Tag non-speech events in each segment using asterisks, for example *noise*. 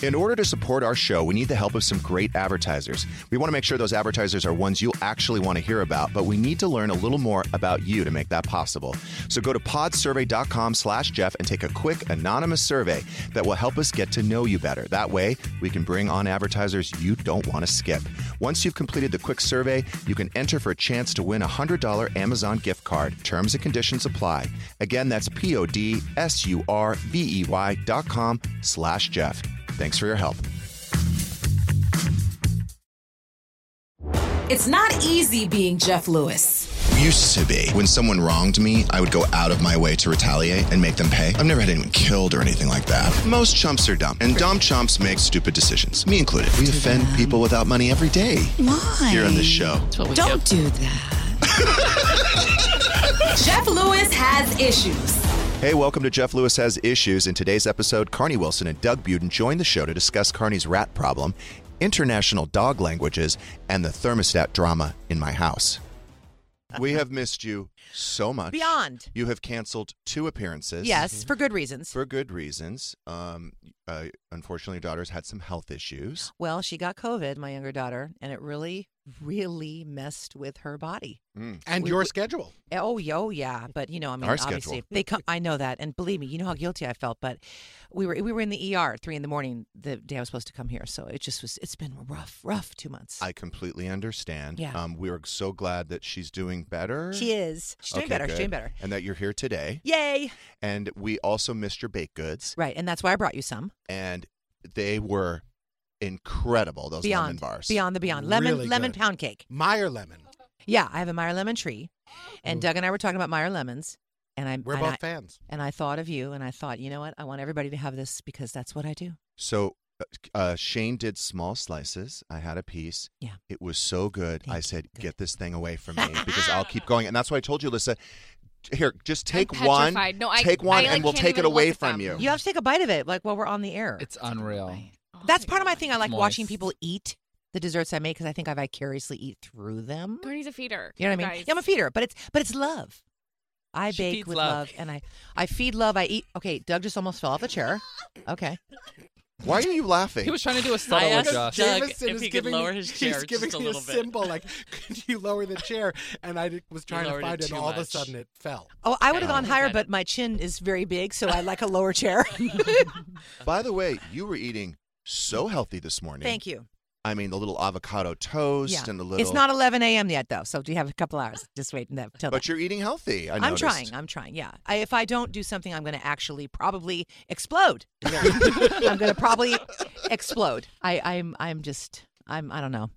In order to support our show, we need the help of some great advertisers. We want to make sure those advertisers are ones you'll actually want to hear about, but we need to learn a little more about you to make that possible. So go to podsurvey.com slash Jeff and take a quick anonymous survey that will help us get to know you better. That way, we can bring on advertisers you don't want to skip. Once you've completed the quick survey, you can enter for a chance to win a $100 Amazon gift card. Terms and conditions apply. Again, that's P-O-D-S-U-R-V-E-Y dot com slash Jeff. Thanks for your help. It's not easy being Jeff Lewis. Used to be. When someone wronged me, I would go out of my way to retaliate and make them pay. I've never had anyone killed or anything like that. Most chumps are dumb, and dumb chumps make stupid decisions, me included. We offend people without money every day Why? here on this show. Don't do that. *laughs* Jeff Lewis has issues. Hey, welcome to Jeff Lewis Has Issues. In today's episode, Carnie Wilson and Doug Buden join the show to discuss Carnie's rat problem, international dog languages, and the thermostat drama in my house. We have missed you so much. Beyond. You have canceled two appearances. Yes, for good reasons. For good reasons. Um, uh, unfortunately, your daughter's had some health issues. Well, she got COVID, my younger daughter, and it really, really messed with her body. Mm. And We- your we- schedule. Oh, yo, yeah, but you know, I mean, Our obviously, schedule. they come. I know that, and believe me, you know how guilty I felt. But we were we were in the ER at three in the morning the day I was supposed to come here, so it just was. It's been rough, rough two months. I completely understand. Yeah. Um, we are so glad that she's doing better. she is. She's doing Okay, better. She's doing better. And that you're here today. Yay! And we also missed your baked goods. Right, and that's why I brought you some. And they were incredible, those lemon bars. beyond the beyond. Lemon, Really lemon good. pound cake. Meyer lemon. Yeah, I have a Meyer lemon tree, and Ooh. Doug and I were talking about Meyer lemons, and I We're and both I, fans. and I thought of you, and I thought, you know what? I want everybody to have this because that's what I do. So uh, uh, Shane did small slices. I had a piece. Yeah. It was so good. Thank I you. said, Good. get this thing away from *laughs* me because I'll keep going. And that's why I told you, Lisa, here, just I'm take one. petrified. No, I- take one I, like, and we'll can't take it even away look at from them. you. You have to take a bite of it, like while we're on the air. It's unreal. Oh That's part of my gosh. thing. I like It's watching moist. people eat the desserts I make because I think I vicariously eat through them. Courtney's a feeder. You know what I mean? guys. Yeah, I'm a feeder, but it's but it's love. I She bake feeds with love. love. and I I feed love. I eat. Okay, Doug just almost fell off the chair. Okay, Why are you laughing? He was trying to do a subtle asked adjust. Doug Jameson if is he could giving lower me, his he's chair giving just a me little a bit. symbol like, could you lower the chair? And I was trying to lowered it find it, too and all of a much. sudden it fell. Oh, I would have gone higher, but my chin is very big, so I like a lower chair. *laughs* By the way, you were eating so healthy this morning. Thank you. I mean, the little avocado toast Yeah. and the little. It's not 11 a.m. yet, though, so do you have a couple hours? Just wait until But then. you're eating healthy. I I'm noticed. trying. I'm trying. Yeah. I, if I don't do something, I'm going to actually probably explode. *laughs* I'm going to probably explode. I, I'm. I'm just. I'm. I don't know.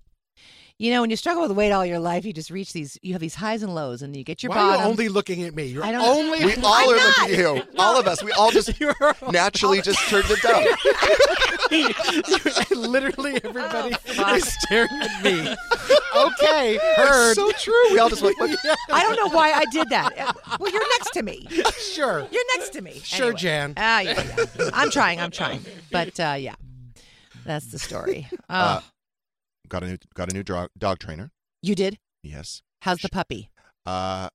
You know, when you struggle with weight all your life, you just reach these. You have these highs and lows, and you get your Why bottom. are you only looking at me? You're I don't- only. We all I'm are not. looking at you. *laughs* All of us. We all just *laughs* You're- naturally *laughs* just turned it down. Literally everybody Oh, is staring at me. Okay, heard. It's so true. We all just like, what? I don't know why I did that. Uh, Well, you're next to me. sure. You're next to me. Sure, Anyway. Jan. Ah, yeah, yeah. I'm trying. I'm trying. But uh, yeah, that's the story. Oh, Uh, got a new got a new dog dog trainer. you did? Yes. How's the puppy? Uh,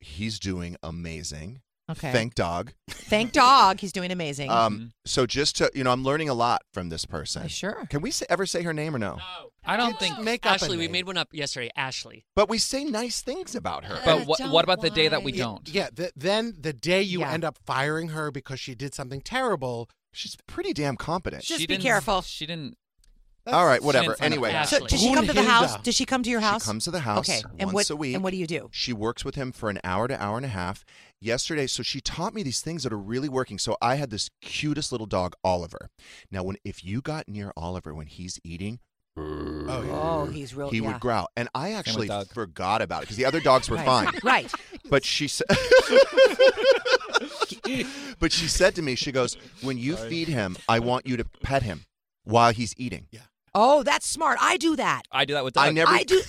he's doing amazing. Okay. Thank dog. Thank dog. He's doing amazing. Um, so just to you know, I'm learning a lot from this person. Uh, sure. Can we say, ever say her name or no? I don't Just think. make up a Ashley, we name. made one up yesterday. Ashley. But we say nice things about her. But what, don't what about the day that we lie. don't? Yeah, th- then the day you Yeah. end up firing her because she did something terrible. She's pretty damn competent. Just she be didn't- careful. She didn't. All right, whatever. didn't sign up Anyway, for. So Ashley. did she come to the house? Did she come to your house? She comes to the house Okay. And once what? a week. And what do you do? She works with him for an hour to hour and a half. Yesterday, so she taught me these things that are really working. So I had this cutest little dog, Oliver. Now, when if you got near Oliver when he's eating, Oh, yeah. Oh, he's real. he yeah. would growl, and I actually forgot about it because the other dogs were Right. fine. *laughs* Right. But she said, *laughs* but she said to me, she goes, "When you feed him, I want you to pet him while he's eating." Yeah. Oh, that's smart. I do that. I do that with Doug. I never. I do.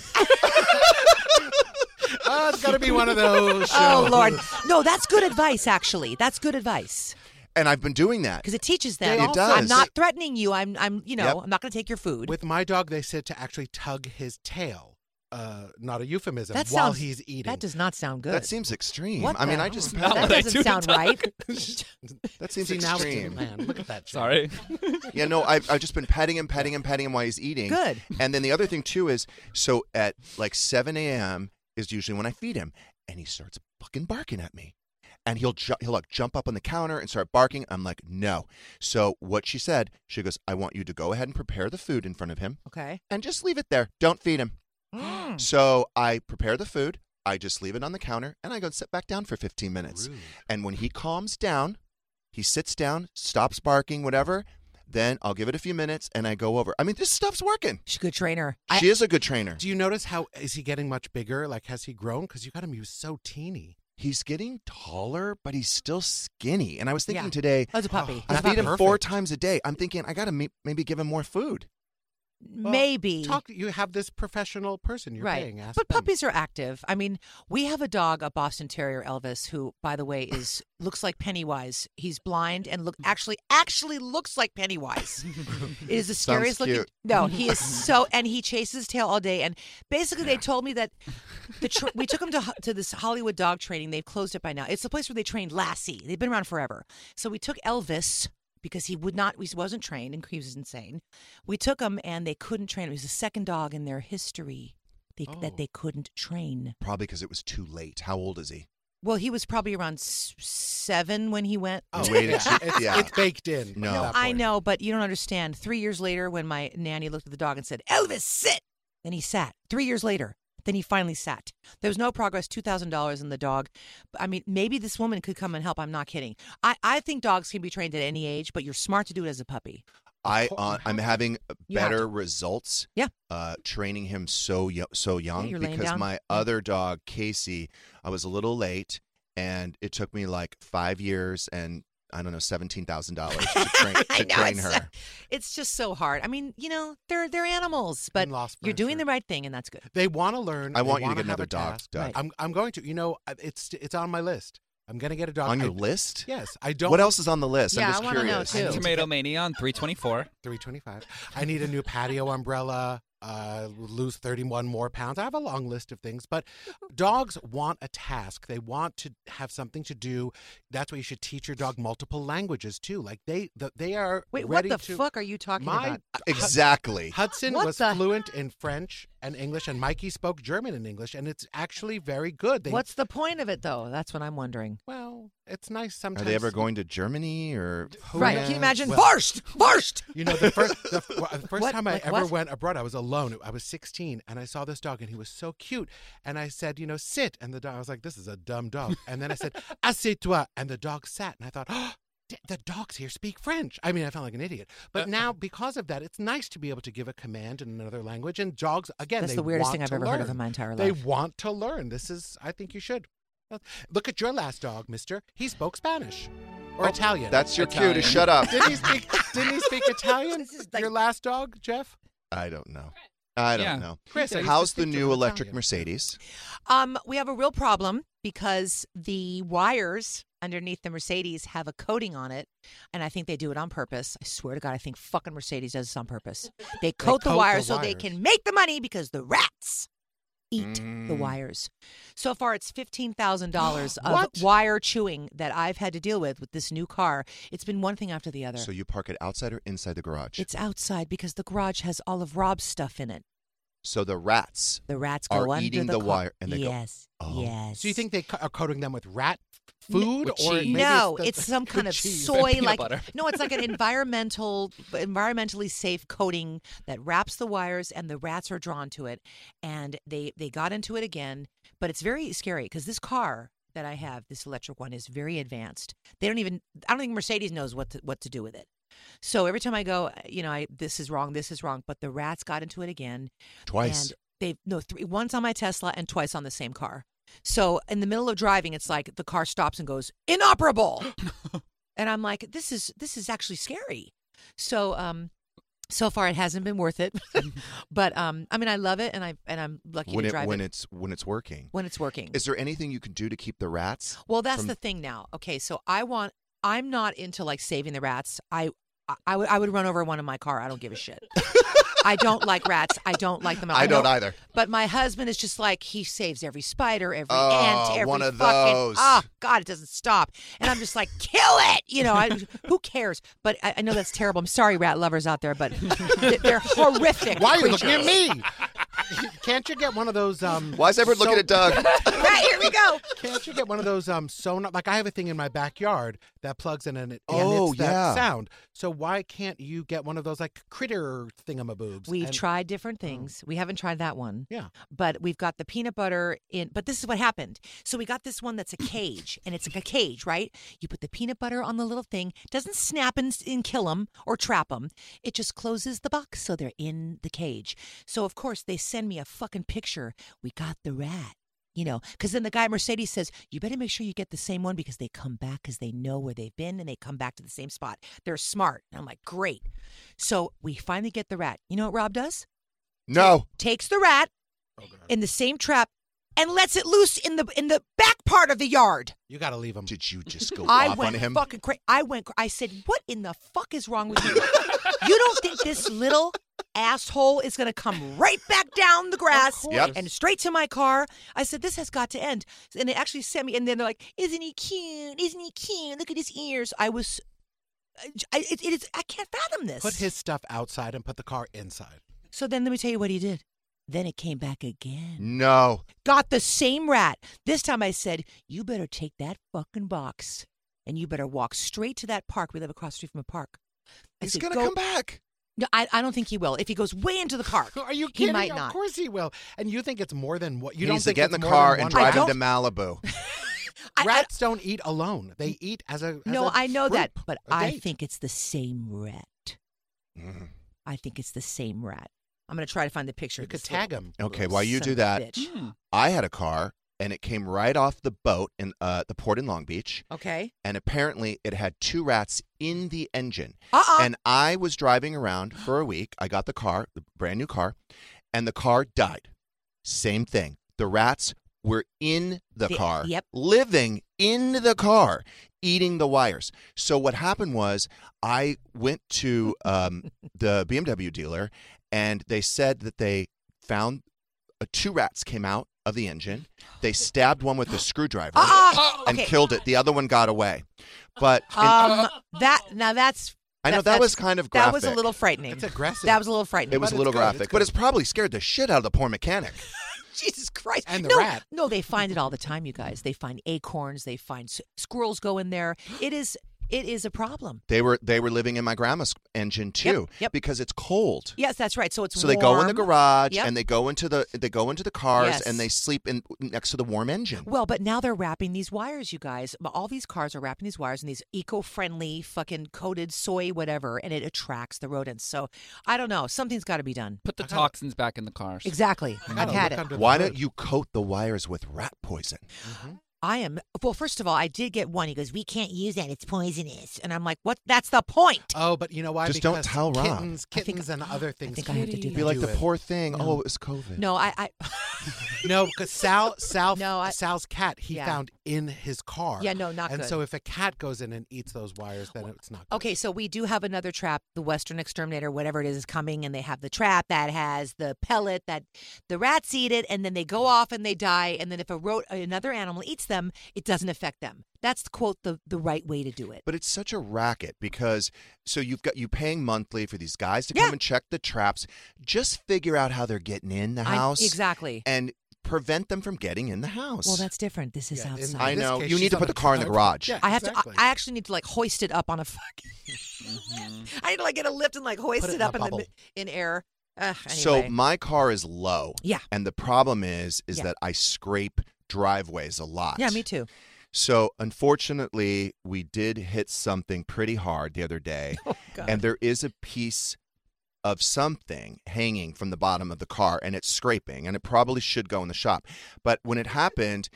Oh, it's got to be one of those. oh. Lord. No, that's good advice. Actually, that's good advice and I've been doing that. because it teaches them. It does. I'm not threatening you. I'm. I'm. You know. Yep. I'm not going to take your food. With my dog, they said to actually tug his tail. Uh, not a euphemism. That while sounds- he's eating. That does not sound good. That seems extreme. What I mean, I just Not that doesn't do sound *laughs* right. *laughs* that seems *laughs* See, extreme. man. Look at that. Sorry. Yeah, no, I've, I've just been petting him, petting him, petting him while he's eating. Good. And then the other thing too is, so at like 7 a.m. is usually when I feed him, and he starts fucking barking at me, and he'll ju- he'll like jump up on the counter and start barking. I'm like, no. So what she said, she goes, I want you to go ahead and prepare the food in front of him, Okay. and just leave it there. Don't feed him. Mm. So I prepare the food. I just leave it on the counter, and I go sit back down for 15 minutes. Rude. And when he calms down, he sits down, stops barking, whatever. Then I'll give it a few minutes and I go over. I mean, this stuff's working. She's a good trainer. She is a good trainer. Do you notice how is he getting much bigger? Like, has he grown? Because you got him. He was so teeny. He's getting taller, but he's still skinny. And I was thinking Yeah. today, As a puppy. I That's feed him not four times a day. I'm thinking I got to maybe give him more food. Well, Maybe. Talk. You have this professional person you're right. paying. Ask but them. puppies are active. I mean, we have a dog, a Boston Terrier, Elvis, who, by the way, is *laughs* looks like Pennywise. He's blind and look mm. actually actually looks like Pennywise. *laughs* it is the scariest looking. No, he is *laughs* so, and he chases his tail all day. And basically, they told me that the tr- we took him to to this Hollywood dog training. They've closed it by now. It's the place where they trained Lassie. They've been around forever. So we took Elvis. Because he would not, he wasn't trained, and he was insane. We took him, and they couldn't train him. He was the second dog in their history they, Oh. that they couldn't train. Probably because it was too late. How old is he? Well, he was probably around seven when he went. Oh, *laughs* wait, yeah. It's, yeah. it's baked in. No. No, I know, but you don't understand. Three years later, when my nanny looked at the dog and said, "Elvis, sit," then he sat. Three years later, then he finally sat. There was no progress. Two thousand dollars in the dog. I mean, maybe this woman could come and help. I'm not kidding. I, I think dogs can be trained at any age, but you're smart to do it as a puppy. I uh, I'm having better results. Yeah. Uh, training him so yo- so young you're because down. my Yeah. other dog Casey, I was a little late, and it took me like five years and I don't know seventeen thousand dollars *laughs* to train to know, train it's- her. It's just so hard. I mean, you know, they're they're animals, but you're doing the right thing, and that's good. They want to learn. I want you to get another a dog, Right. I'm I'm going to. You know, it's it's on my list. I'm going to get a dog. On your I- list? Yes, I don't. What else is on the list? Yeah, I'm just I wanna know, curious. too. Tomato Mania on 324. 325. I need a new patio umbrella. Uh, lose 31 more pounds. I have a long list of things, but dogs want a task. They want to have something to do. That's why you should teach your dog multiple languages too. Like they, the, they are Wait, what the to. fuck are you talking My about? Exactly. Hudson What was the- fluent in French and English, and Mikey spoke German and English, and it's actually very good. They, What's the point of it, though? That's what I'm wondering. well? It's nice sometimes. Are they ever going to Germany or Right? Can you imagine? Well- Farsht, Farsht. You know, the first the, the *laughs* first What? time I Like ever what? went abroad, I was alone. I was 16, and I saw this dog, and he was so cute. And I said, you know, sit. And the dog, I was like, this is a dumb dog. And then I said, assieds-toi. And the dog sat, and I thought, *gasps* oh, d- the dogs here speak French. I mean, I felt like an idiot. But now, because of that, it's nice to be able to give a command in another language. And dogs, again, That's they the weirdest want thing I've to ever heard of learn. in my entire life. They want to learn. This is, I think you should. Look at your last dog, mister. He spoke Spanish or Oh, Italian. That's your cue to shut up. Didn't he speak? Didn't he speak *laughs* Italian? This is like- Your last dog, Jeff. I don't know. I don't Yeah. know. Chris, I How's the new electric Italian. Mercedes? Um, we have a real problem because the wires underneath the Mercedes have a coating on it, and I think they do it on purpose. I swear to God, I think fucking Mercedes does this on purpose. They coat the coat the wires so they can make the money because the rats eat the Mm. wires. So far, it's fifteen thousand dollars *gasps* of What? wire chewing that I've had to deal with with this new car. It's been one thing after the other. So you park it outside or inside the garage? it's outside because the garage has all of Rob's stuff in it. So the rats. The rats go Are under eating the, the car. wire and they go- yes, Oh. yes. So you think they co- are coating them with rat f- food with or cheese. maybe no, the- it's some kind of cheese. soy Peanut like butter. no, it's like an *laughs* environmental environmentally safe coating that wraps the wires and the rats are drawn to it and they they got into it again, but it's very scary because this car that I have, this electric one is very advanced. They don't even I don't think Mercedes knows what to, what to do with it. So every time I go, you know, I this is wrong, this is wrong, but the rats got into it again Twice. and they no three once on my Tesla and twice on the same car. So in the middle of driving, it's like the car stops and goes inoperable, *gasps* and I'm like, this is this is actually scary. So um, so far it hasn't been worth it, *laughs* *laughs* but um, I mean I love it and I and I'm lucky when to it drive when it it's when it's working. when it's working. Is there anything you can do to keep the rats? Well, that's from- the thing now. Okay, so I want. I'm not into like saving the rats. I. I- I would I would run over one in my car. I don't give a shit. I don't like rats. I don't like them. I don't know- either. But my husband is just like he saves every spider, every Oh, ant, every one of fucking. those. Oh God, it doesn't stop. And I'm just like, kill it. You know, I, who cares? But I, I know that's terrible. I'm sorry, rat lovers out there, but they- *laughs* they're horrific. Why are you creatures. looking at me? *laughs* Can't you get one of those? Um, Why is everyone looking so- at Doug? *laughs* Right here we go. Can't you get one of those um sonar? Like I have a thing in my backyard that plugs in and it Oh, emits that yeah. sound. So why can't you get one of those like critter thingamaboobs? We've and- tried different things. We haven't tried that one. Yeah. But we've got the peanut butter in. But this is what happened. So we got this one that's a *coughs* cage, and it's like a cage, right? You put the peanut butter on the little thing. Doesn't snap and, and kill them or trap them. It just closes the box so they're in the cage. So of course they send me a fucking picture. We got the rat. You know, because then the guy at Mercedes says, You better make sure you get the same one because they come back because they know where they've been and they come back to the same spot. They're smart. And I'm like, Great. So we finally get the rat. You know what Rob does? No. takes the rat Oh, in the same trap and lets it loose in the in the back part of the yard. You got to leave him. Did you just go I off went on him? fucking crazy. I went. cra- I said, "What in the fuck is wrong with you? *laughs* you don't think this little asshole is going to come right back down the grass Yep. and straight to my car?" I said, "This has got to end." And they actually sent me. And then they're like, "Isn't he cute? Isn't he cute? Look at his ears." I was. I, it, it is. I can't fathom this. Put his stuff outside and put the car inside. So then let me tell you what he did. Then it came back again. No. got the same rat. This time I said, You better take that fucking box and you better walk straight to that park. We live across the street from a park. I He's said, gonna "Go-" come back. No, I, I don't think he will. If he goes way into the park, *laughs* Are you he kidding? might of not. course he will. And you think it's more than what you he don't needs to think get in it's the more car than and one drive I him rat? to Malibu. *laughs* I, I- Rats don't eat alone. They eat as a. As no, a I know that, group, but a I date. think it's the same rat. Mhm. I think it's the same rat. I'm going to try to find the picture. you of could this little tag him. Okay, while you son do of a that, bitch. I had a car and it came right off the boat in uh, the port in Long Beach, Okay. and apparently it had two rats in the engine. Uh-uh. And I was driving around for a week. I got the car, the brand new car, and the car died. Same thing. The rats were in the The- car, yep. living in the car, eating the wires. So what happened was I went to um, *laughs* the BMW dealer, and they said that they found uh, two rats came out of the engine. They stabbed one with a screwdriver Uh-uh. *gasps* and Okay. killed it. The other one got away. But in- Um, that now that's I know that that's- was kind of graphic. that was a little frightening. It's aggressive. That was a little frightening. It was But a little good, it's graphic, good. but it's probably scared the shit out of the poor mechanic. *laughs* Jesus Christ. And the no, rat. No, they find it all the time, you guys. They find acorns, they find s- squirrels go in there. It is it is a problem. They were they were living in my grandma's engine too, yep. because it's cold. Yes, that's right. So it's So they go in the garage Yep. and they go into the they go into the cars Yes. and they sleep in next to the warm engine. Well, but now they're wrapping these wires, you guys. All these cars are wrapping these wires in these eco-friendly fucking coated soy whatever, and it attracts the rodents. So I don't know. Something's got to be done. Put the I gotta- toxins back in the cars. Exactly. I I've had it. Why don't you coat the wires with rat poison? Mm-hmm. I am. Well, first of all, I did get one. He goes, "We can't use that; it's poisonous." And I'm like, "What? That's the point." Oh, but you know why? Just don't Because tell Rob. Kittens, I think- kittens, and other things. I think I have to do can that. Be like do the it. poor thing. No. Oh, it was COVID. No, I. I No, because Sal, Sal, No, I- Sal's cat he Yeah. found in his car. Yeah, no, not And good. so if a cat goes in and eats those wires, then it's not. Good. Okay, so we do have another trap. The Western Exterminator, whatever it is, is coming, and they have the trap that has the pellet that the rats eat it, and then they go off and they die. And then if a ro- another animal eats them, it doesn't affect them. That's quote the the right way to do it. But it's such a racket because so you've got you paying monthly for these guys to Yeah. come and check the traps. Just figure out how they're getting in the I- house exactly. and prevent them from getting in the house. Well, that's different. This is Yeah, in- outside. I this know. case, You need to on put the car in the garage. Yeah, I have exactly. to. I, I actually need to like hoist it up on a fucking. *laughs* Mm-hmm. I need to like get a lift and like hoist Put it it, in a up in the bubble. mi- in air. Ugh, So anyway. my car is low. Yeah. And the problem is is Yeah. that I scrape driveways a lot. yeah, me too. So unfortunately, we did hit something pretty hard the other day. *laughs* Oh God. and there is a piece of something hanging from the bottom of the car and it's scraping and it probably should go in the shop. But when it happened,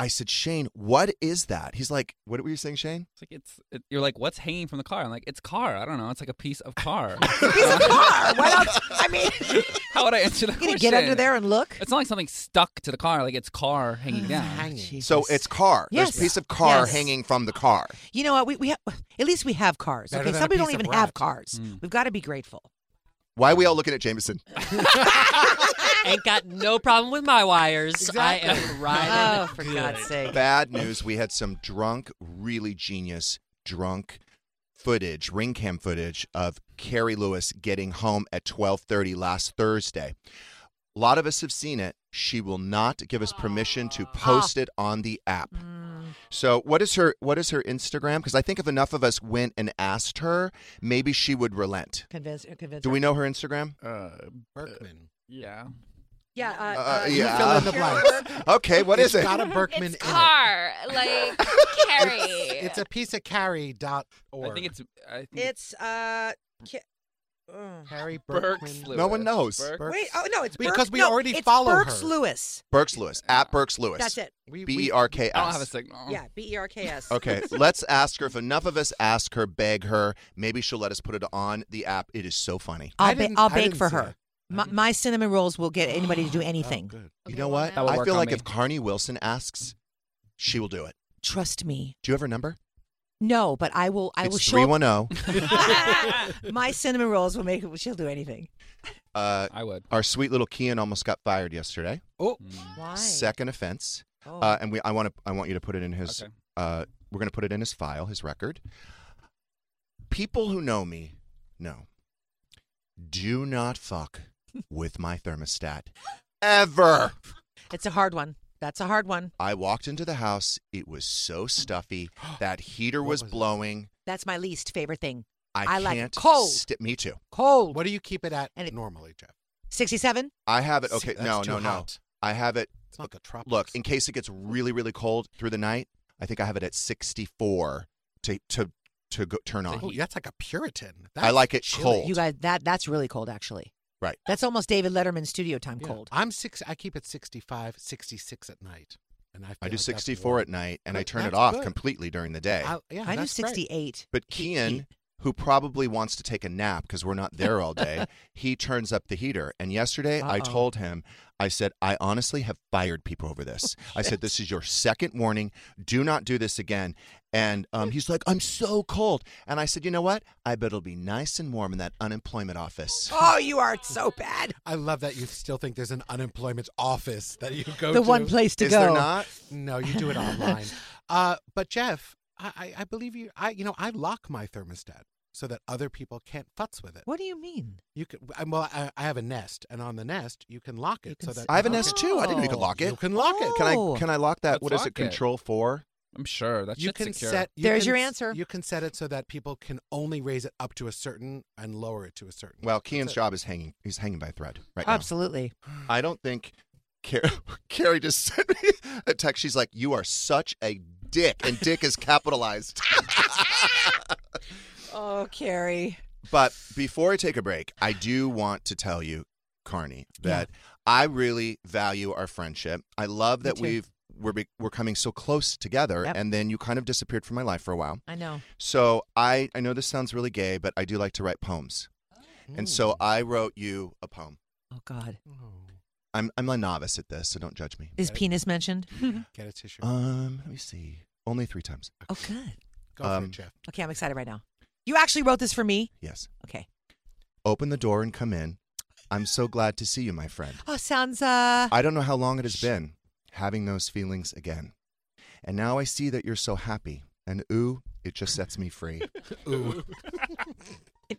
I said, Shane, what is that? He's like, What were you saying, Shane? It's like it's. It, you're like, what's hanging from the car? I'm like, it's car. I don't know. It's like a piece of car. *laughs* piece of car. What else? I mean, *laughs* How would I answer that you gonna question? get under there and look. It's not like something stuck to the car. Like it's car hanging down. hanging. So it's car. There's Yes. a piece of car Yes. hanging from the car. You know what? We we have, at least we have cars. Better okay, than some people don't piece of even have cars. Mm. We've got to be grateful. Why are we all looking at Jameson? *laughs* Ain't got no problem with my wires. I am riding. Oh, for good. God's sake. Bad news. We had some drunk, really genius drunk footage, ring cam footage of Carrie Lewis getting home at 12:30 last Thursday. A lot of us have seen it. She will not give us permission to ah. post it on the app. Mm. So, what is her what is her Instagram? Because I think if enough of us went and asked her, maybe she would relent. Convince, convince Do her. we know her Instagram? Uh, Berkman. yeah. Yeah. Uh, Uh, uh, yeah. fill in the *laughs* blanks. Okay, what is It's it? got a Berkman It's in car, like *laughs* Carrie. it. It's a piece of carry dot org. I think it's. I think it's uh. Ki- Carrie Burks Lewis. No one knows. Burks. Wait. Oh no, it's Because Burks- we no, already it's follow Burks her. Lewis. Burks Lewis at Burks Lewis. That's it. We, B we- E R K I don't have a S. signal. Yeah. B e r k s. *laughs* Okay, *laughs* let's ask her. If enough of us ask her, beg her, maybe she'll let us put it on the app. It is so funny. I'll, I ba- didn't- I'll I bake didn't for see her. it. My, mm-hmm. my cinnamon rolls will get anybody to do oh, anything. Oh, good. You know what? That will I work feel on like me. if Carnie Wilson asks, she will do it. Trust me. Do you have her number? No, but I will. I will show. 310. *laughs* my cinnamon rolls will make. It she'll do anything. Uh, I would. our sweet little Kian almost got fired yesterday. Oh, Why? Second offense. Oh. Uh, and we, I want to, I want you to put it in his. Okay. Uh, we're going to put it in his file, his record. People who know me know. Do not fuck with my thermostat, ever. it's a hard one. That's a hard one. I walked into the house. It was so stuffy. *gasps* That heater was, was it? blowing. That's my least favorite thing. I, I like it can't cold. sti- me too. Cold. what do you keep it at And it- normally, Jeff? Sixty-seven. I have it. See, Okay, that's no, too no, no. hot. I have it. It's not the tropics. Look, in case it gets really, really cold through the night, I think I have it at 64 to to to go, turn on. Oh, that's like a Puritan. I like it chilly. cold. You guys, that that's really cold, actually. Right. That's almost David Letterman studio time Yeah. cold. I'm six. I keep it 65, 66 at night, and I. I do like 64 at night, and I turn it off good. completely during the day. I, yeah, I do that's great. sixty-eight. but Kian, who probably wants to take a nap because we're not there all day, *laughs* he turns up the heater. And yesterday, I Uh-oh. told him, I said, I honestly have fired people over this. *laughs* Oh, I said, this is your second warning. Do not do this again. And um, he's like, I'm so cold. And I said, you know what? I bet it'll be nice and warm in that unemployment office. Oh, you are so bad. I love that you still think there's an unemployment office that you go The to. one place to is go. there not? No, you do it online. *laughs* uh, but Jeff, I, I, I believe you. I, you know, I lock my thermostat so that other people can't futz with it. What do you mean? You can. Well, I, I have a Nest, and on the Nest you can lock it You so that I have a Nest can- too. I didn't know you could lock it. You can lock it. Can Oh. I can I lock that? Let's what is lock it? it. Control four? I'm sure that you can secure. set. You There's can your answer. You can set it so that people can only raise it up to a certain and lower it to a certain. Well, That's Kian's job is hanging. He's hanging by a thread right now. Absolutely. I don't think Car- *laughs* Carrie just sent me a text. She's like, "You are such a dick," and "dick" is capitalized. *laughs* Oh, Carrie. but before I take a break, I do want to tell you, Carnie, that I really value our friendship. I love that we've we're be- we're coming so close together, Yep. and then you kind of disappeared from my life for a while. I know. So I I know this sounds really gay, but I do like to write poems, and so I wrote you a poem. Oh God. Oh, I'm I'm a novice at this, so don't judge me. Is penis mentioned? get *laughs* a tissue. Um, let me see. Only three times. oh, good. Go for um, it, Jeff. Okay, I'm excited right now. You actually wrote this for me? Yes. Okay. Open the door and come in. I'm so glad to see you, my friend. *gasps* Oh, sounds uh. I don't know how long it has been having those feelings again. And now I see that you're so happy. And ooh, it just sets me free. *laughs* Ooh.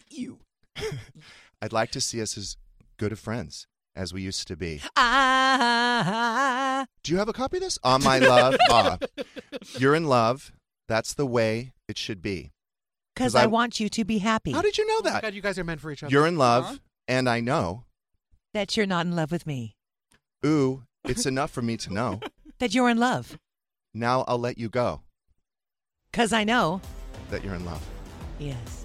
you. *laughs* I'd like to see us as good of friends as we used to be. Ah. Do you have a copy of this? On my love. Ah. *laughs* You're in love. That's the way it should be. Because I, I- want you to be happy. How did you know Oh my that? God, you guys are meant for each other. You're in love, Huh? and I know. that you're not in love with me. Ooh, it's enough for me to know. *laughs* That you're in love. Now I'll let you go Because I know. that you're in love. Yes.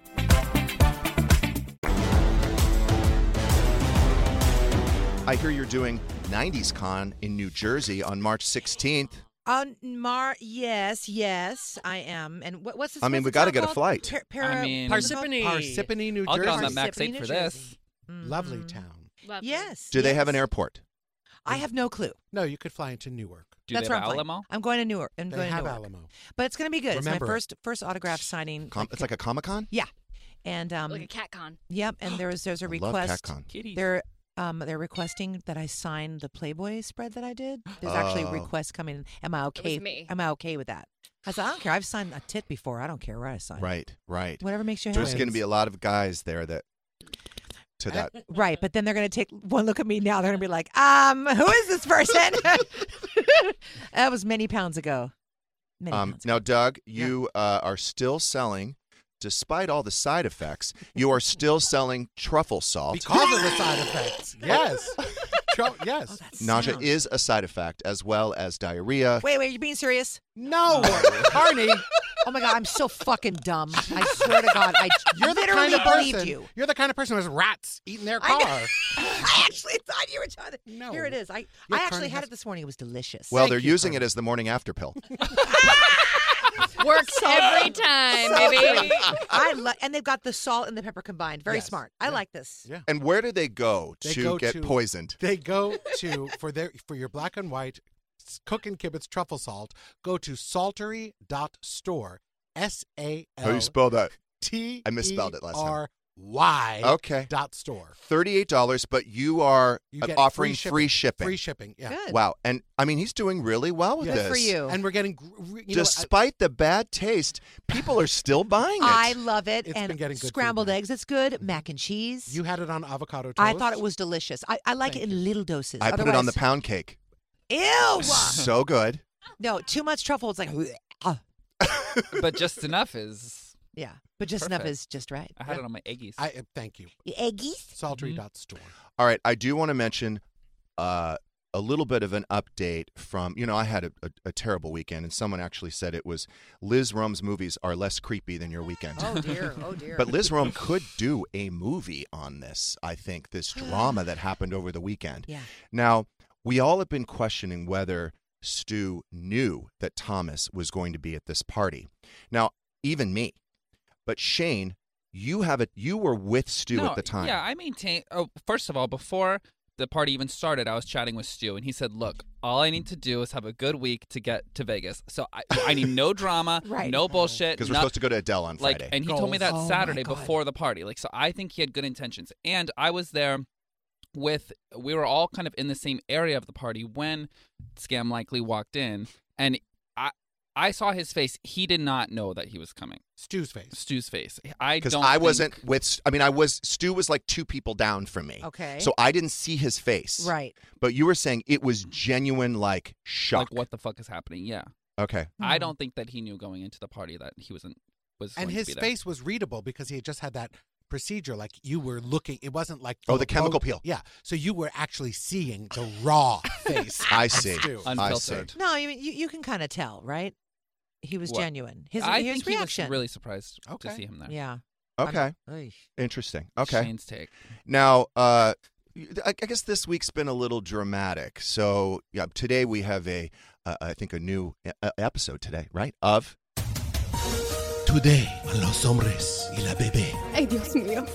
I hear you're doing 90s Con in New Jersey on March 16th. On Mar, yes, yes, I am. And what, what's this? I mean, we the gotta get a flight. Par- para- I mean- what's it called? Parsippany. Parsippany, New I'll Jersey. get on that back Parsippany, seat New for this. Lovely Mhm. town. Lovely. Yes. Do they have an airport? I have no clue. No, you could fly into Newark. Do That's they have I'm flying. Alamo? I'm going to Newark. I'm They going to have Newark. Alamo. But it's going to be good. Remember it's my first first autograph signing. Com- it's like a Comic Con? yeah, and um, like a cat con. yep. And *gasps* there's there's a I love request. CatCon. Kitties. They're um they're requesting that I sign the Playboy spread that I did. There's actually Oh. requests coming. Am I okay? me. Am I okay with that? I said I don't care. I've signed a tit before. I don't care where I sign. Right, right. Whatever makes you happy. There's going to be a lot of guys there that to that. *laughs* Right, but then they're going to take one look at me now. They're going to be like, um, who is this person? *laughs* that was many pounds ago. Many Um, pounds ago. now, Doug, you uh, are still selling, despite all the side effects, you are still selling truffle salt. Because of the side effects. Yes. *laughs* Tro- yes. Oh, Nausea sound. is a side effect, as well as diarrhea. Wait, wait, you being serious? no, *laughs* Carnie. Oh my god, I'm so fucking dumb. I swear to God, I You're the literally kind of believed person. you. You're the kind of person who has rats eating their car. know. *laughs* I actually thought you were trying to. No. Here it is. I, Your I Carnie actually had has- it this morning. It was delicious. Well, Thank they're you, using Carmen. it as the morning after pill. *laughs* Works every time, baby. I lo- and they've got the salt and the pepper combined. Very Yes. smart. I Yeah. like this. Yeah. And where do they go They to go get to- poisoned? They go to for their for your black and white s- cook and kibitz truffle salt. Go to saltery.store. S A How do you L spell that? T I misspelled it last time. R Y Okay. dot store. Thirty-eight dollars, but you are You uh, offering free free shipping. shipping. Free shipping. Yeah. Good. Wow, and I mean he's doing really well with Yes. this. For you. And we're getting gr- re- you know, I- Despite the bad taste, people are still buying it. I love it. It's and been getting good scrambled feedback. eggs. It's good. Mac and cheese. you had it on avocado toast. I thought it was delicious. I, I like Thank it in you. little doses. I put it on the Otherwise- pound cake. Ew. *laughs* so good. no, too much truffle. It's like, uh, *laughs* but just enough is. yeah. But just enough is just right. I had it on my eggies. I uh, thank you. Eggies. Saltery dot store. All right, I do want to mention uh, a little bit of an update from you know I had a, a, a terrible weekend, and someone actually said it was Liz Rum's movies are less creepy than your weekend. Oh dear. *laughs* Oh dear. But Liz Rome could do a movie on this. I think this *gasps* drama that happened over the weekend. Yeah. Now we all have been questioning whether Stu knew that Thomas was going to be at this party. Now even me, but Shane, you have it. You were with Stu no, at the time. Yeah, I maintain. Oh, first of all, before the party even started, I was chatting with Stu, and he said, "Look, all I need to do is have a good week to get to Vegas. So I, I need no *laughs* drama, Right. no oh. bullshit. because we're supposed to go to Adele on like, Friday. and he told me that Oh, Saturday before the party. Like, so I think he had good intentions, and I was there with. We were all kind of in the same area of the party when Scam likely walked in, and I. I saw his face. He did not know that he was coming. Stu's face. Stu's face. I because don't. I think- wasn't with. I mean, I was. Stu was like two people down from me. Okay. So I didn't see his face. right. But you were saying it was genuine, like shock. Like, what the fuck is happening? Yeah. Okay. I Mhm. don't think that he knew going into the party that he wasn't was And going his to be there. face was readable because he had just had that procedure. Like you were looking, it wasn't like Oh, full the chemical bo- peel. Yeah, so you were actually seeing the raw *laughs* face. I see. Stu. I see. Unfiltered. No, I mean you, you can kind of tell, right? He was What? genuine. His I his think reaction. he was really surprised Okay. to see him there. Yeah. Okay. Oy. Interesting. Okay. Shane's take. Now, uh, I I guess this week's been a little dramatic. So, yeah, today we have a, uh, I think, a new uh, episode today, right? Of Today, on Los Hombres y la Bebé. Ay, Dios mío.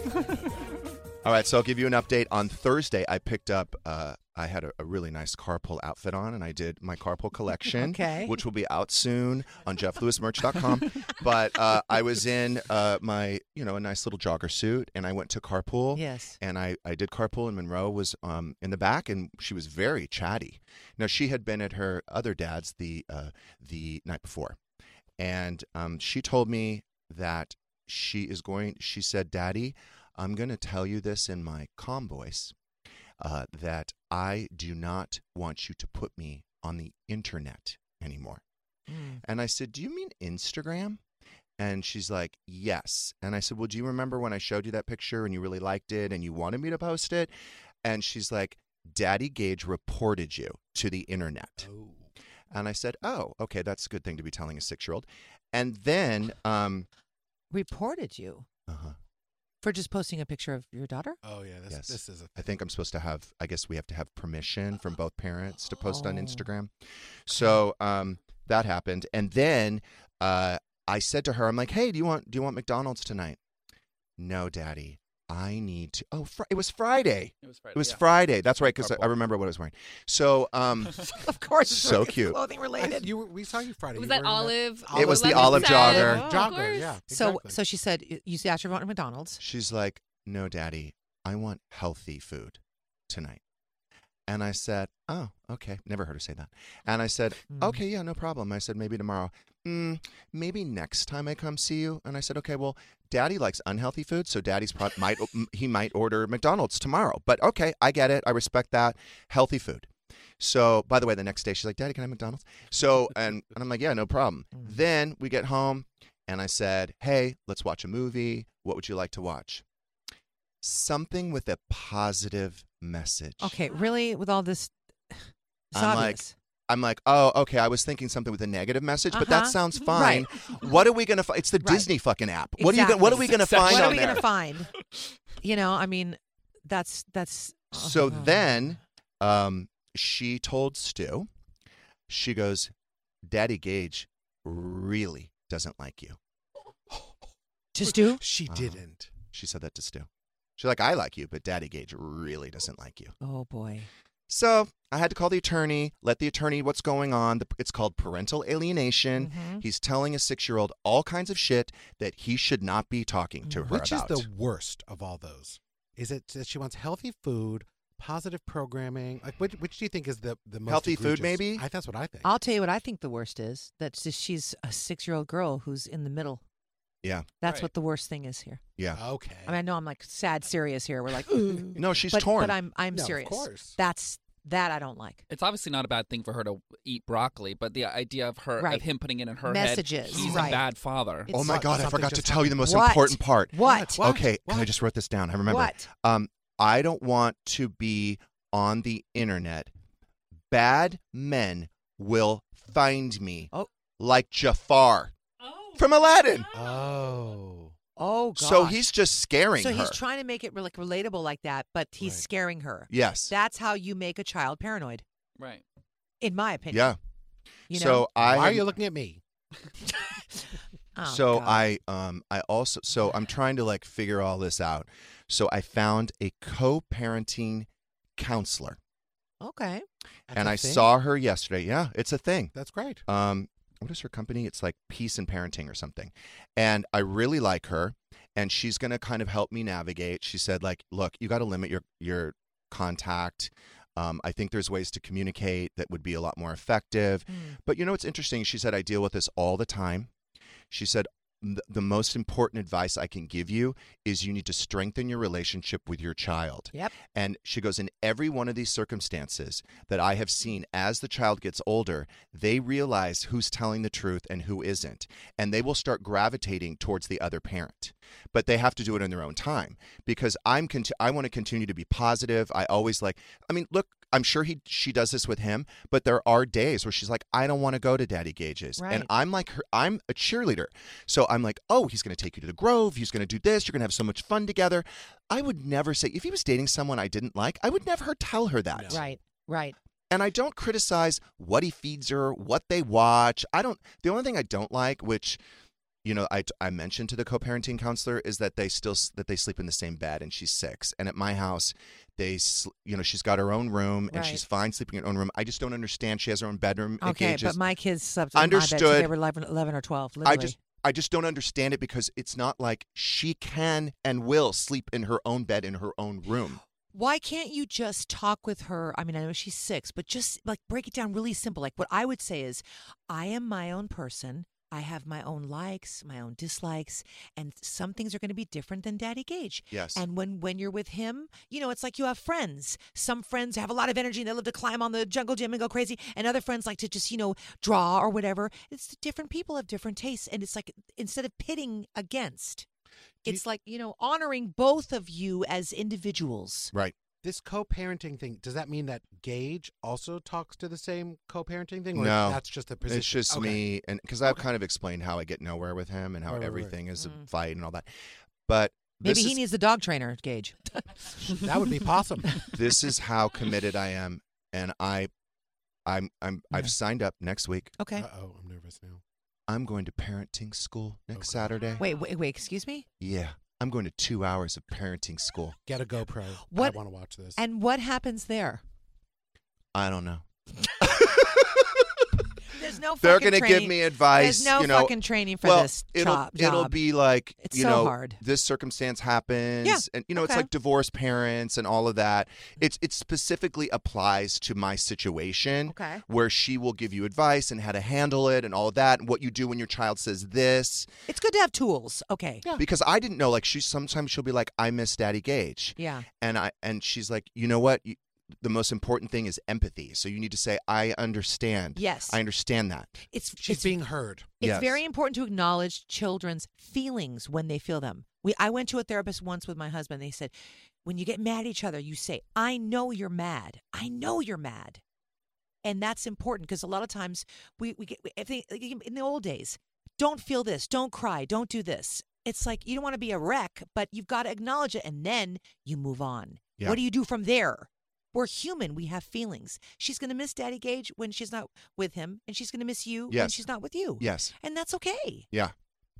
All right, so I'll give you an update. On Thursday, I picked up, uh, I had a, a really nice carpool outfit on, and I did my carpool collection, *laughs* Okay. which will be out soon on jefflewismerch.com. but uh, I was in uh, my, you know, a nice little jogger suit, and I went to carpool. Yes. And I, I did carpool, and Monroe was um, in the back, and she was very chatty. Now, she had been at her other dad's the, uh, the night before, and um, she told me that she is going. She said, "Daddy, I'm going to tell you this in my calm voice uh, that I do not want you to put me on the internet anymore." Mm. And I said, "Do you mean Instagram?" And she's like, "Yes." And I said, "Well, do you remember when I showed you that picture and you really liked it and you wanted me to post it?" And she's like, "Daddy Gage reported you to the internet." Oh. And I said, "Oh, okay, that's a good thing to be telling a six-year-old." And then, um, Reported you uh-huh, for just posting a picture of your daughter? Oh yeah, this, Yes. this is a I think I'm supposed to have. I guess we have to have permission from both parents to post on Oh. Instagram. So um, that happened, and then uh, I said to her, "I'm like, hey, do you want do you want McDonald's tonight?" No, Daddy. I need to. Oh, fr- it was Friday. It was Friday. It was yeah. Friday. That's right, because I, I remember what I was wearing. So, um, *laughs* *laughs* Of course. it's So cute. Clothing I, related. you, were- we saw you Friday. Was You that were in olive? It was the olive salad? jogger. Oh, jogger? Yeah. So, exactly. so so she said, y- you asked her about McDonald's. she's like, "No, Daddy. I want healthy food tonight." And I said, "Oh, okay." Never heard her say that. And I said, Mm. Okay, yeah, no problem. I said, maybe tomorrow. Mm, maybe next time I come see you. And I said, okay, well, Daddy likes unhealthy food, so Daddy's pro- might he might order McDonald's tomorrow. But okay, I get it. I respect that. Healthy food. So, by the way, the next day she's like, Daddy, can I have McDonald's? So, and, and I'm like, yeah, no problem. *laughs* Mm. Then we get home, and I said, hey, let's watch a movie. What would you like to watch? Something with a positive message. Okay, really? With all this. It's *sighs* I'm like. I'm like, oh, okay. I was thinking something with a negative message, but that Uh-huh. sounds *laughs* fine. What are we gonna? Fi- it's the Right. Disney fucking app. What are you? Gonna, what are we gonna Exactly. find what are on we there? going to find? *laughs* You know, I mean, that's that's. So oh. then, um, she told Stu, she goes, "Daddy Gage really doesn't like you." just do. she Uh-huh. didn't. She said that to Stu. She's like, "I like you, but Daddy Gage really doesn't like you." Oh boy. So I had to call the attorney, let the attorney what's going on. The- It's called parental alienation. Mhm. He's telling a six-year-old all kinds of shit that he should not be talking to her Which about. is the worst of all those? Is it that she wants healthy food, positive programming? Like, which, which do you think is the the most Healthy food, maybe? I, that's what I think. I'll tell you what I think the worst is. That just- she's a six-year-old girl who's in the middle. Yeah, That's Right. what the worst thing is here. yeah. okay. I mean, I know I'm like sad serious here. We're like, Ooh. *laughs* No, she's but, torn. But I'm I'm No, of serious. course. That's that I don't like. It's obviously not a bad thing for her to eat broccoli, but the idea of her Right. of him putting it in her Messages, head, he's right. a bad father. It's- oh my What- God, I something forgot to just tell you the most What? important part. What? What? Okay, and I What? just wrote this down. I remember. What? Um, I don't want to be on the internet. Bad men will find me. Oh. Like Jafar from Aladdin. oh. Oh God. So he's just scaring so her. he's trying to make it like relatable like that, but he's Right. scaring her. yes. That's how you make a child paranoid, right. in my opinion. yeah. You know? so I Why are had- you looking at me? *laughs* Oh, so God. I um I also so I'm trying to like figure all this out. So I found a co-parenting counselor That's okay. and a I thing? saw her yesterday. Yeah, it's a thing. That's great. Um what is her company? It's like Peace and Parenting or something. And I really like her and she's going to kind of help me navigate. She said like, "Look, you got to limit your your contact. Um, I think there's ways to communicate that would be a lot more effective. Mm. But you know what's interesting? She said, I deal with this all the time. She said, "Th- the most important advice I can give you is you need to strengthen your relationship with your child. Yep. And she goes, in every one of these circumstances that I have seen as the child gets older, they realize who's telling the truth and who isn't. And they will start gravitating towards the other parent. But they have to do it in their own time because I'm cont- I want to continue to be positive. I always like, I mean, look, I'm sure he she does this with him, but there are days where she's like, I don't want to go to Daddy Gage's, Right. and I'm like, her, I'm a cheerleader, so I'm like, oh, he's going to take you to the Grove, he's going to do this, you're going to have so much fun together. I would never say if he was dating someone I didn't like, I would never tell her that. Right. Right. And I don't criticize what he feeds her, what they watch. I don't. The only thing I don't like, which you know, I, I mentioned to the co-parenting counselor is that they still that they sleep in the same bed, and she's six. And at my house, they, sl- you know, she's got her own room, and Right. she's fine sleeping in her own room. I just don't understand. She has her own bedroom. Okay, but my kids slept in my bed Understood. they were 11, 11 or 12, I just I just don't understand it because it's not like she can and will sleep in her own bed in her own room. Why can't you just talk with her? I mean, I know she's six, but just like break it down really simple. Like what I would say is, I am my own person. I have my own likes, my own dislikes, and some things are going to be different than Daddy Gage. Yes. And when when you're with him, you know, it's like you have friends. Some friends have a lot of energy and they love to climb on the jungle gym and go crazy, and other friends like to just, you know, draw or whatever. It's different people have different tastes, and it's like instead of pitting against, Do you- it's like you know honoring both of you as individuals. Right. This co-parenting thing, does that mean that Gage also talks to the same co-parenting thing? Or No. that's just the position? It's just Okay. me, and because I've Okay. kind of explained how I get nowhere with him and how Right, right, right. everything is Mm. a fight and all that. But Maybe he is, needs a dog trainer, Gage. *laughs* That would be possum. *laughs* this is how committed I am, and I, I'm, I'm, I've signed up next week. Okay. Uh-oh, I'm nervous now. I'm going to parenting school next Okay. Saturday. Wait, wait, wait. Excuse me. Yeah, I'm going to two hours of parenting school. Get a GoPro. What- I want to watch this. And what happens there? I don't know. *laughs* There's no. They're going to give me advice. There's no you know, fucking training for well, this it'll job. it'll be like It's you so know hard. this circumstance happens, Yeah, and you know it's like divorced parents and all of that. It's it specifically applies to my situation Okay. where she will give you advice and how to handle it and all of that, and what you do when your child says this. It's good to have tools. Okay. Because I didn't know, like she sometimes she'll be like, "I miss Daddy Gage," Yeah. and I and she's like, "You know what?" You, the most important thing is empathy. So you need to say, "I understand." Yes. I understand that. It's She's it's, being heard. It's Yes. very important to acknowledge children's feelings when they feel them. We I went to a therapist once with my husband. They said, when you get mad at each other, you say, "I know you're mad. I know you're mad," and that's important because a lot of times we we get I think like, in the old days, don't feel this, don't cry, don't do this. It's like you don't want to be a wreck, but you've got to acknowledge it, and then you move on. Yeah. What do you do from there? We're human. We have feelings. She's going to miss Daddy Gage when she's not with him, and she's going to miss you when she's not with you. Yes. And that's okay. Yeah.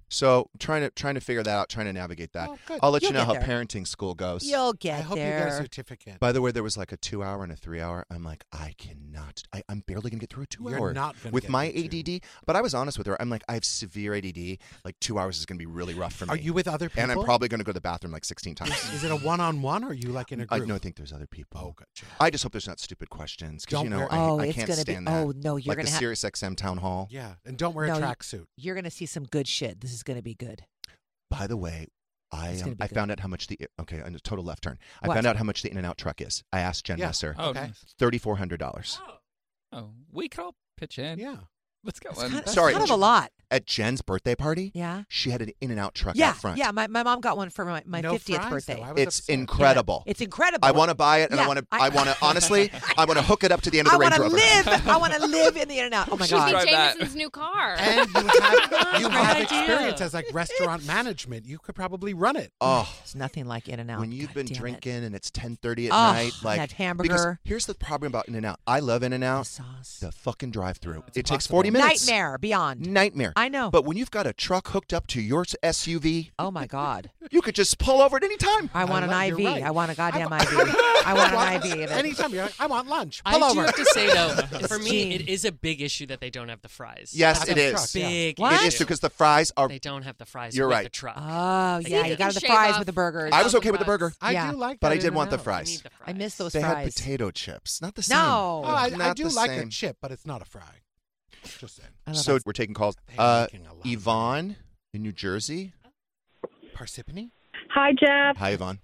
So trying to trying to figure that out, trying to navigate that. Oh. I'll let You'll you know how there. parenting school goes. You'll get I hope there. you get a certificate. By the way, there was like a two hour and a three hour. I'm like, I cannot. I, I'm barely gonna get through a 2 You're hour not gonna with get my through two. ADD. But I was honest with her. I'm like, I have severe ADD. Like two hours is gonna be really rough for me. Are you with other people? and I'm probably gonna go to the bathroom like 16 times. Is it a one-on-one or are you like in a group? I, no, I think there's other people. Oh, gotcha. I just hope there's not stupid questions because you Don't know worry. I, Oh, I it's can't gonna be- stand that. oh, no, you're like gonna the have- Sirius XM town hall. Yeah, and don't wear a No, you- tracksuit. You're going to see some good shit. This is going to be good. By the way, I um, I good. found out how much the okay, a total left turn. I What? found out how much the In and Out truck is. I asked Jen Yeah. Messer. Oh, Okay. nice. Thirty four hundred dollars. Oh. Oh, we could all pitch in. Yeah. Let's go. One. kind, of, Sorry. kind of a lot. At Jen's birthday party, Yeah. she had an In and Out truck Yeah. out front. Yeah. My, my mom got one for my, my no 50th fries, birthday. though. I was It's upset. incredible. It's incredible. I want to buy it, and I want to. I- I, want to *laughs* honestly. I want to hook it up to the end of I the Range want to Rover. live. I want to live in the In and Out. Oh my *laughs* Should God. be Jameson's new car. *laughs* And you have, you have experience as like restaurant management. You could probably run it. Oh, It's nothing like In and Out. when you've God been damn it. drinking and it's ten thirty at Oh, night, like that Because hamburger. here's the problem about In and Out. I love In and The Out. sauce. The fucking drive-through. It takes forty minutes. Nightmare beyond. Nightmare. I know. But when you've got a truck hooked up to your SUV, Oh my God. you could just pull over at any time. I want an love- IV. right. I want a goddamn I- IV. *laughs* I want an IV. of it. Anytime you're like, I want lunch. I Pull do over. have to say though, *laughs* for me, it is a big issue that they don't have the fries. Yes, That's it a truck, big. What? It is issue. because the fries are. they don't have the fries. You're with right. The truck. Oh yeah, they you got the fries with the burgers. I was okay with the burger, I do like but I did want the and out. I fries. need the fries. I miss those fries. They had potato chips, not the same. No. Oh, I, I do like same. a chip, but it's not a fry. Just saying. So that. we're taking calls. They're Uh, making a lot Yvonne in New Jersey. Parsippany? Hi, Jeff. Hi, Yvonne.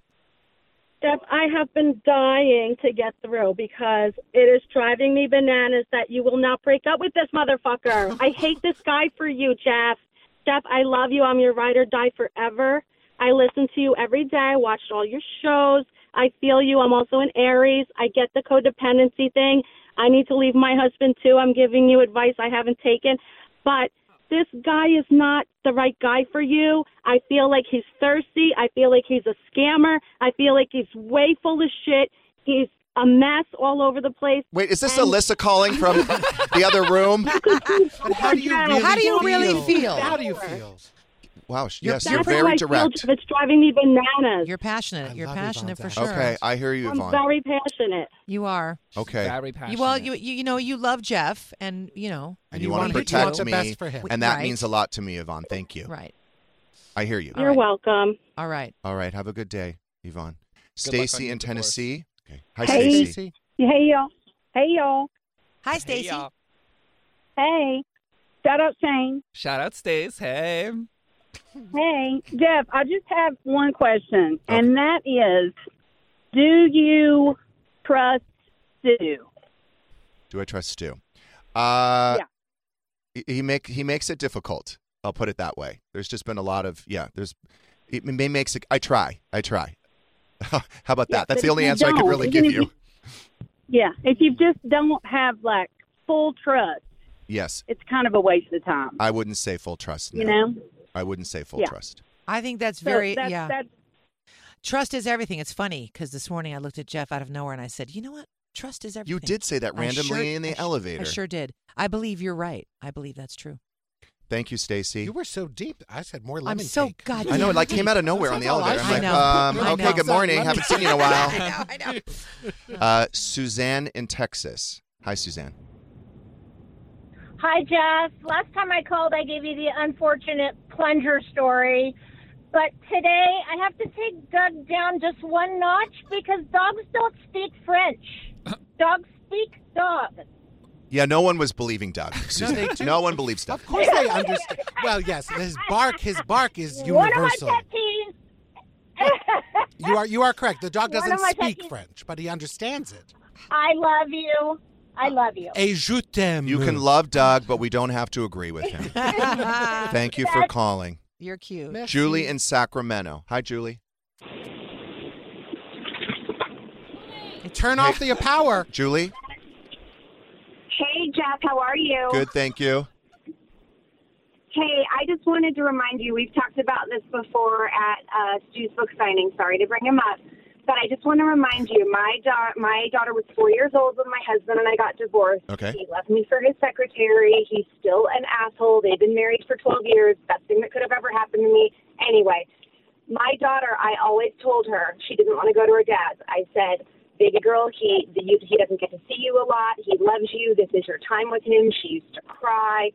Jeff, I have been dying to get through because it is driving me bananas that you will not break up with this motherfucker. I hate this guy for you, Jeff. Jeff, I love you. I'm your ride or die forever. I listen to you every day. I watched all your shows. I feel you. I'm also an Aries. I get the codependency thing. I need to leave my husband too. I'm giving you advice I haven't taken. But this guy is not the right guy for you. I feel like he's thirsty. I feel like he's a scammer. I feel like he's way full of shit. He's a mess all over the place. Wait, is this And- Alyssa calling from *laughs* the other room? How do you really How do you really feel? How do you feel? Wow. You're- yes, That's you're how very I direct. Jeff. It's driving me bananas. You're passionate. I You're love passionate for Yvonne's sure. Okay, I hear you, Yvonne. I'm very passionate. You are. Okay. Very passionate. You, well, you, you you know you love Jeff, and you know. And you you want want to him- you want protect the me, best for him. and that Right. means a lot to me, Yvonne. Thank you. Right. I hear you. You're right. welcome. All right. All right. Have a good day, Yvonne. Good luck on Stacy your in. Tennessee. Okay. Hi, Hey. Stacy. Hey y'all. Hey y'all. Hi, Stacy. y'all. Hey. Shout out Shane. Shout out Stace. Hey. *laughs* Hey, Jeff, I just have one question, and that is do you trust Stu? Do I trust Stu? Uh, Yeah. he- make he makes it difficult. I'll put it that way. There's just been a lot of yeah. There's it may makes it. I try. I try. *laughs* How about Yeah, that? That's the only answer I can don't, really give you. Yeah, if you just don't have like full trust, Yes, it's kind of a waste of time. I wouldn't say full trust. You know? I wouldn't say full Yeah. trust. I think that's So very that's- yeah. that's- Trust is everything. It's funny because this morning I looked at Jeff out of nowhere and I said, "You know what? Trust is everything." You did say that randomly sure- in the I sh- elevator. I sure did. I believe you're right. I believe that's true. Thank you, Stacy. You were so deep. I said more lemon. I'm so cake. goddamn I know it like came out of *laughs* nowhere on the That's all I elevator. I'm like, I um, know. Okay, know. good morning. Lemon Haven't seen you in a while. *laughs* I know. I know. Uh, Suzanne in Texas. Hi, Suzanne. Hi, Jeff. Last time I called, I gave you the unfortunate plunger story. But today, I have to take Doug down just one notch because dogs don't speak French. *laughs* dogs speak dog. Yeah, no one was believing Doug. *laughs* Suzanne. they do. no one believes Doug. Of course they understand. Well, yes, his bark, his bark is *laughs* One of my universal. pet peeves. You are you are correct. The dog One doesn't of my pet speak peeves. French, but he understands it. I love you. I love you. Et je t'aime. You can love Doug, but we don't have to agree with him. *laughs* Thank you for calling. You're cute. Merci. Julie in Sacramento. Hi, Julie. Turn off the power. Julie. Hey, Jeff, how are you? Good, thank you. Hey, I just wanted to remind you, we've talked about this before at uh, Stu's book signing. Sorry to bring him up. But I just want to remind you, my, da- my daughter was four years old when my husband and I got divorced. Okay. He left me for his secretary. He's still an asshole. They've been married for 12 years. Best thing that could have ever happened to me. Anyway, my daughter, I always told her she didn't want to go to her dad's. I said, baby girl, he you, he doesn't get to see you a lot. He loves you. This is your time with him. She used to cry.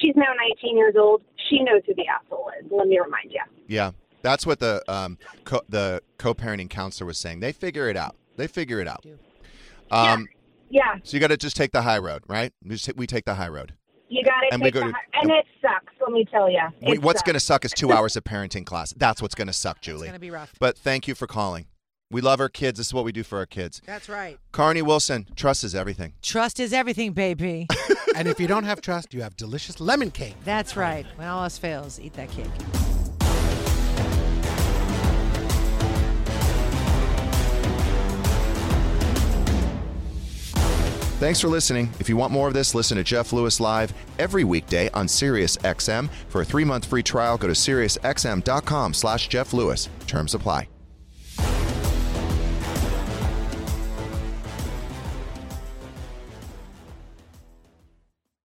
She's now 19 years old. She knows who the asshole is. Let me remind you. Yeah, that's what the um, co- the co-parenting counselor was saying. They figure it out. They figure it out. Um, Yeah, So you got to just take the high road, right? We, just, we take the high road. you got to And we take go the to- hi- and it sucks. Let me tell you. We, what's going to suck is two hours of parenting class. That's what's going to suck, Julie. It's gonna be rough. But thank you for calling. We love our kids. This is what we do for our kids. That's right. Carnie Wilson, trust is everything. Trust is everything, baby. *laughs* And if you don't have trust, you have delicious lemon cake. That's right. When all else fails, eat that cake. Thanks for listening. If you want more of this, listen to Jeff Lewis live every weekday on Sirius XM. For a three-month free trial, go to SiriusXM.com slash Jeff Lewis. Terms apply.